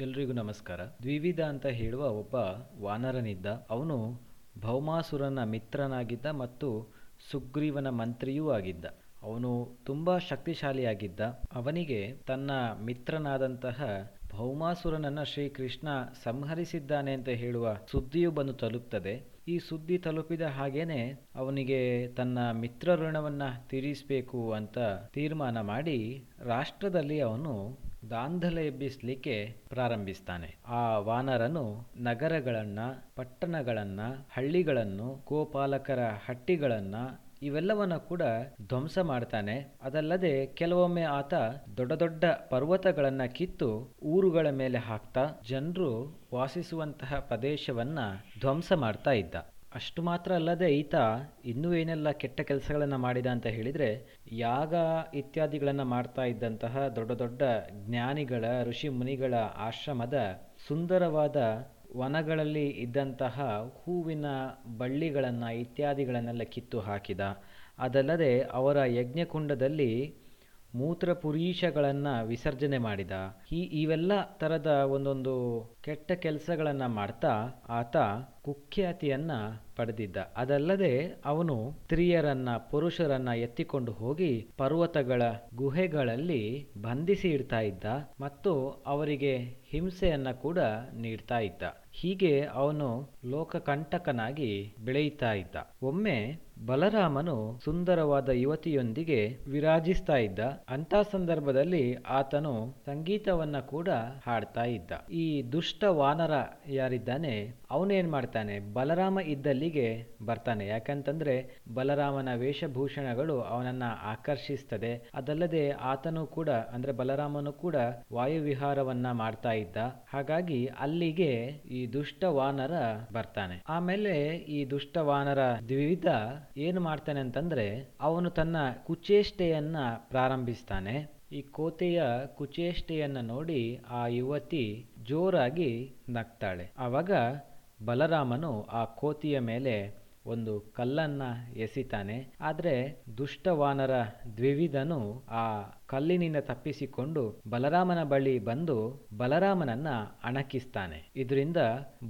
ಎಲ್ರಿಗೂ ನಮಸ್ಕಾರ. ದ್ವಿವಿಧ ಅಂತ ಹೇಳುವ ಒಬ್ಬ ವಾನರನಿದ್ದ. ಅವನು ಭೌಮಾಸುರನ ಮಿತ್ರನಾಗಿದ್ದ ಮತ್ತು ಸುಗ್ರೀವನ ಮಂತ್ರಿಯೂ ಆಗಿದ್ದ. ಅವನು ತುಂಬ ಶಕ್ತಿಶಾಲಿಯಾಗಿದ್ದ. ಅವನಿಗೆ ತನ್ನ ಮಿತ್ರನಾದಂತಹ ಭೌಮಾಸುರನನ್ನು ಶ್ರೀಕೃಷ್ಣ ಸಂಹರಿಸಿದ್ದಾನೆ ಅಂತ ಹೇಳುವ ಸುದ್ದಿಯು ಬಂದು ತಲುಪ್ತದೆ. ಈ ಸುದ್ದಿ ತಲುಪಿದ ಹಾಗೇನೆ ಅವನಿಗೆ ತನ್ನ ಮಿತ್ರ ಋಣವನ್ನ ತೀರಿಸಬೇಕು ಅಂತ ತೀರ್ಮಾನ ಮಾಡಿ ರಾಷ್ಟ್ರದಲ್ಲಿ ಅವನು ದಾಂಧಲೆ ಎಬ್ಬಿಸಲಿಕ್ಕೆ ಪ್ರಾರಂಭಿಸ್ತಾನೆ. ಆ ವಾನರನು ನಗರಗಳನ್ನ, ಪಟ್ಟಣಗಳನ್ನ, ಹಳ್ಳಿಗಳನ್ನು, ಗೋಪಾಲಕರ ಹಟ್ಟಿಗಳನ್ನ ಇವೆಲ್ಲವನ್ನ ಕೂಡ ಧ್ವಂಸ ಮಾಡ್ತಾನೆ. ಅದಲ್ಲದೆ ಕೆಲವೊಮ್ಮೆ ಆತ ದೊಡ್ಡ ದೊಡ್ಡ ಪರ್ವತಗಳನ್ನ ಕಿತ್ತು ಊರುಗಳ ಮೇಲೆ ಹಾಕ್ತಾ ಜನರು ವಾಸಿಸುವಂತಹ ಪ್ರದೇಶವನ್ನ ಧ್ವಂಸ ಮಾಡ್ತಾ ಇದ್ದ. ಅಷ್ಟು ಮಾತ್ರ ಅಲ್ಲದೆ ಈತ ಇನ್ನೂ ಏನೆಲ್ಲ ಕೆಟ್ಟ ಕೆಲಸಗಳನ್ನು ಮಾಡಿದ ಅಂತ ಹೇಳಿದರೆ ಯಾಗ ಇತ್ಯಾದಿಗಳನ್ನು ಮಾಡ್ತಾ ಇದ್ದಂತಹ ದೊಡ್ಡ ದೊಡ್ಡ ಜ್ಞಾನಿಗಳ, ಋಷಿ ಮುನಿಗಳ ಆಶ್ರಮದ ಸುಂದರವಾದ ವನಗಳಲ್ಲಿ ಇದ್ದಂತಹ ಹೂವಿನ ಬಳ್ಳಿಗಳನ್ನು ಇತ್ಯಾದಿಗಳನ್ನೆಲ್ಲ ಕಿತ್ತು ಹಾಕಿದ. ಅದಲ್ಲದೆ ಅವರ ಯಜ್ಞಕುಂಡದಲ್ಲಿ ಮೂತ್ರಪುರೀಷಗಳನ್ನು ವಿಸರ್ಜನೆ ಮಾಡಿದ. ಈ ಇವೆಲ್ಲ ಥರದ ಒಂದೊಂದು ಕೆಟ್ಟ ಕೆಲಸಗಳನ್ನು ಮಾಡ್ತಾ ಆತ ಕುಖ್ಯಾತಿಯನ್ನ ಪಡೆದಿದ್ದ. ಅದಲ್ಲದೆ ಅವನು ಸ್ತ್ರೀಯರನ್ನ ಪುರುಷರನ್ನ ಎತ್ತಿಕೊಂಡು ಹೋಗಿ ಪರ್ವತಗಳ ಗುಹೆಗಳಲ್ಲಿ ಬಂಧಿಸಿ ಇಡ್ತಾ ಇದ್ದ ಮತ್ತು ಅವರಿಗೆ ಹಿಂಸೆಯನ್ನ ಕೂಡ ನೀಡ್ತಾ ಇದ್ದ. ಹೀಗೆ ಅವನು ಲೋಕಕಂಟಕನಾಗಿ ಬೆಳೆಯುತ್ತಾ ಇದ್ದ. ಒಮ್ಮೆ ಬಲರಾಮನು ಸುಂದರವಾದ ಯುವತಿಯೊಂದಿಗೆ ವಿರಾಜಿಸ್ತಾ ಇದ್ದ. ಅಂತ ಸಂದರ್ಭದಲ್ಲಿ ಆತನು ಸಂಗೀತವನ್ನ ಕೂಡ ಹಾಡ್ತಾ ಇದ್ದ. ಈ ದುಷ್ಟ ವಾನರ ಯಾರಿದ್ದಾನೆ, ಅವನೇನ್ ಮಾಡ್ತಾನೆ? ಬಲರಾಮ ಇದ್ದಲ್ಲಿಗೆ ಬರ್ತಾನೆ. ಯಾಕಂತಂದ್ರೆ ಬಲರಾಮನ ವೇಷಭೂಷಣಗಳು ಅವನನ್ನ ಆಕರ್ಷಿಸ್ತದೆ. ಅದಲ್ಲದೆ ಆತನು ಕೂಡ, ಅಂದ್ರೆ ಬಲರಾಮನು ಕೂಡ ವಾಯುವಿಹಾರವನ್ನ ಮಾಡ್ತಾ ಇದ್ದ. ಹಾಗಾಗಿ ಅಲ್ಲಿಗೆ ಈ ದುಷ್ಟ ವಾನರ ಬರ್ತಾನೆ. ಆಮೇಲೆ ಈ ದುಷ್ಟ ವಾನರ ದ್ವಿವಿಧ ಏನು ಮಾಡ್ತಾನೆ ಅಂತಂದ್ರೆ ಅವನು ತನ್ನ ಕುಚೇಷ್ಟೆಯನ್ನು ಪ್ರಾರಂಭಿಸ್ತಾನೆ. ಈ ಕೋತೆಯ ಕುಚೇಷ್ಟೆಯನ್ನು ನೋಡಿ ಆ ಯುವತಿ ಜೋರಾಗಿ ನಗ್ತಾಳೆ. ಆವಾಗ ಬಲರಾಮನು ಆ ಕೋತಿಯ ಮೇಲೆ ಒಂದು ಕಲ್ಲನ್ನ ಎಸಿತಾನೆ. ಆದರೆ ದುಷ್ಟವಾನರ ದ್ವಿವಿಧನು ಆ ಕಲ್ಲಿನಿಂದ ತಪ್ಪಿಸಿಕೊಂಡು ಬಲರಾಮನ ಬಳಿ ಬಂದು ಬಲರಾಮನನ್ನ ಅಣಕಿಸ್ತಾನೆ. ಇದರಿಂದ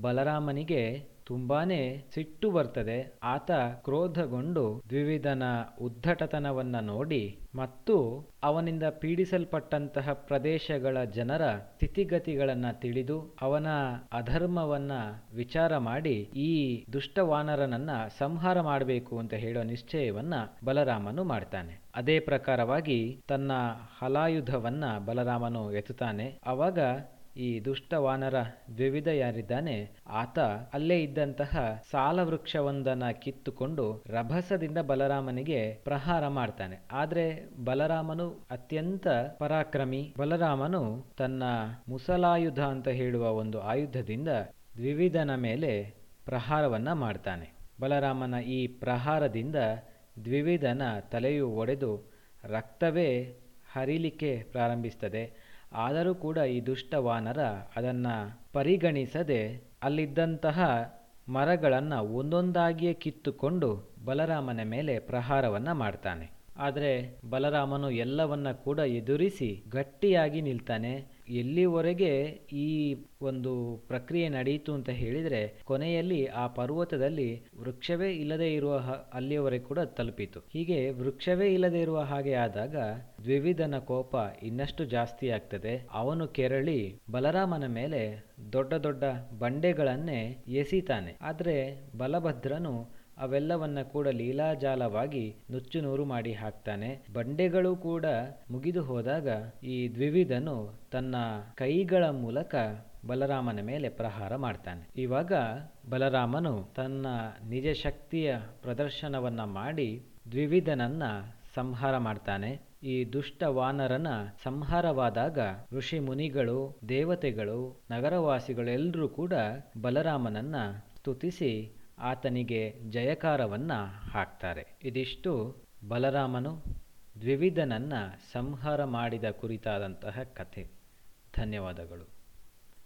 ಬಲರಾಮನಿಗೆ ತುಂಬಾನೇ ಸಿಟ್ಟು ಬರ್ತದೆ. ಆತ ಕ್ರೋಧಗೊಂಡು ದ್ವಿವಿಧನ ಉದ್ಧಟತನವನ್ನ ನೋಡಿ ಮತ್ತು ಅವನಿಂದ ಪೀಡಿಸಲ್ಪಟ್ಟಂತಹ ಪ್ರದೇಶಗಳ ಜನರ ಸ್ಥಿತಿಗತಿಗಳನ್ನ ತಿಳಿದು ಅವನ ಅಧರ್ಮವನ್ನ ವಿಚಾರ ಮಾಡಿ ಈ ದುಷ್ಟವಾನರನನ್ನ ಸಂಹಾರ ಮಾಡಬೇಕು ಅಂತ ಹೇಳೋ ನಿಶ್ಚಯವನ್ನ ಬಲರಾಮನು ಮಾಡ್ತಾನೆ. ಅದೇ ಪ್ರಕಾರವಾಗಿ ತನ್ನ ಹಲಾಯುಧವನ್ನ ಬಲರಾಮನು ಎತ್ತುತ್ತಾನೆ. ಅವಾಗ ಈ ದುಷ್ಟ ವಾನರ ದ್ವಿವಿಧ ಯಾರಿದ್ದಾನೆ, ಆತ ಅಲ್ಲೇ ಇದ್ದಂತಹ ಸಾಲ ವೃಕ್ಷವೊಂದನ್ನ ಕಿತ್ತುಕೊಂಡು ರಭಸದಿಂದ ಬಲರಾಮನಿಗೆ ಪ್ರಹಾರ ಮಾಡ್ತಾನೆ. ಆದ್ರೆ ಬಲರಾಮನು ಅತ್ಯಂತ ಪರಾಕ್ರಮಿ. ಬಲರಾಮನು ತನ್ನ ಮುಸಲಾಯುಧ ಅಂತ ಹೇಳುವ ಒಂದು ಆಯುಧದಿಂದ ದ್ವಿವಿಧನ ಮೇಲೆ ಪ್ರಹಾರವನ್ನ ಮಾಡ್ತಾನೆ. ಬಲರಾಮನ ಈ ಪ್ರಹಾರದಿಂದ ದ್ವಿವಿಧನ ತಲೆಯು ಒಡೆದು ರಕ್ತವೇ ಹರಿಲಿಕ್ಕೆ ಪ್ರಾರಂಭಿಸ್ತದೆ. ಆದರೂ ಕೂಡ ಈ ದುಷ್ಟ ವಾನರ ಅದನ್ನು ಪರಿಗಣಿಸದೆ ಅಲ್ಲಿದ್ದಂತಹ ಮರಗಳನ್ನು ಒಂದೊಂದಾಗಿಯೇ ಕಿತ್ತುಕೊಂಡು ಬಲರಾಮನ ಮೇಲೆ ಪ್ರಹಾರವನ್ನ ಮಾಡ್ತಾನೆ. ಆದರೆ ಬಲರಾಮನು ಎಲ್ಲವನ್ನ ಕೂಡ ಎದುರಿಸಿ ಗಟ್ಟಿಯಾಗಿ ನಿಲ್ತಾನೆ. ಎಲ್ಲಿವರೆಗೆ ಈ ಒಂದು ಪ್ರಕ್ರಿಯೆ ನಡೆಯಿತು ಅಂತ ಹೇಳಿದರೆ, ಕೊನೆಯಲ್ಲಿ ಆ ಪರ್ವತದಲ್ಲಿ ವೃಕ್ಷವೇ ಇಲ್ಲದೆ ಇರುವ ಅಲ್ಲಿಯವರೆಗೆ ಕೂಡ ತಲುಪಿತು. ಹೀಗೆ ವೃಕ್ಷವೇ ಇಲ್ಲದೆ ಇರುವ ಹಾಗೆ ಆದಾಗ ದ್ವಿವಿಧನ ಕೋಪ ಇನ್ನಷ್ಟು ಜಾಸ್ತಿ ಆಗ್ತದೆ. ಅವನು ಕೆರಳಿ ಬಲರಾಮನ ಮೇಲೆ ದೊಡ್ಡ ದೊಡ್ಡ ಬಂಡೆಗಳನ್ನೇ ಎಸಿತಾನೆ. ಆದರೆ ಬಲಭದ್ರನು ಅವೆಲ್ಲವನ್ನ ಕೂಡ ಲೀಲಾಜಾಲವಾಗಿ ನುಚ್ಚು ನೂರು ಮಾಡಿ ಹಾಕ್ತಾನೆ. ಬಂಡೆಗಳು ಕೂಡ ಮುಗಿದು ಹೋದಾಗ ಈ ದ್ವಿವಿಧನು ತನ್ನ ಕೈಗಳ ಮೂಲಕ ಬಲರಾಮನ ಮೇಲೆ ಪ್ರಹಾರ ಮಾಡ್ತಾನೆ. ಇವಾಗ ಬಲರಾಮನು ತನ್ನ ನಿಜ ಶಕ್ತಿಯ ಪ್ರದರ್ಶನವನ್ನ ಮಾಡಿ ದ್ವಿವಿಧನನ್ನ ಸಂಹಾರ ಮಾಡ್ತಾನೆ. ಈ ದುಷ್ಟ ವಾನರನ ಸಂಹಾರವಾದಾಗ ಋಷಿ ಮುನಿಗಳು, ದೇವತೆಗಳು ನಗರವಾಸಿಗಳು ಎಲ್ಲರೂ ಕೂಡ ಬಲರಾಮನನ್ನ ಸ್ತುತಿಸಿ ಆತನಿಗೆ ಜಯಕಾರವನ್ನ ಹಾಕ್ತಾರೆ. ಇದಿಷ್ಟು ಬಲರಾಮನು ದ್ವಿವಿಧನನ್ನು ಸಂಹಾರ ಮಾಡಿದ ಕುರಿತಾದಂತಹ ಕಥೆ. ಧನ್ಯವಾದಗಳು.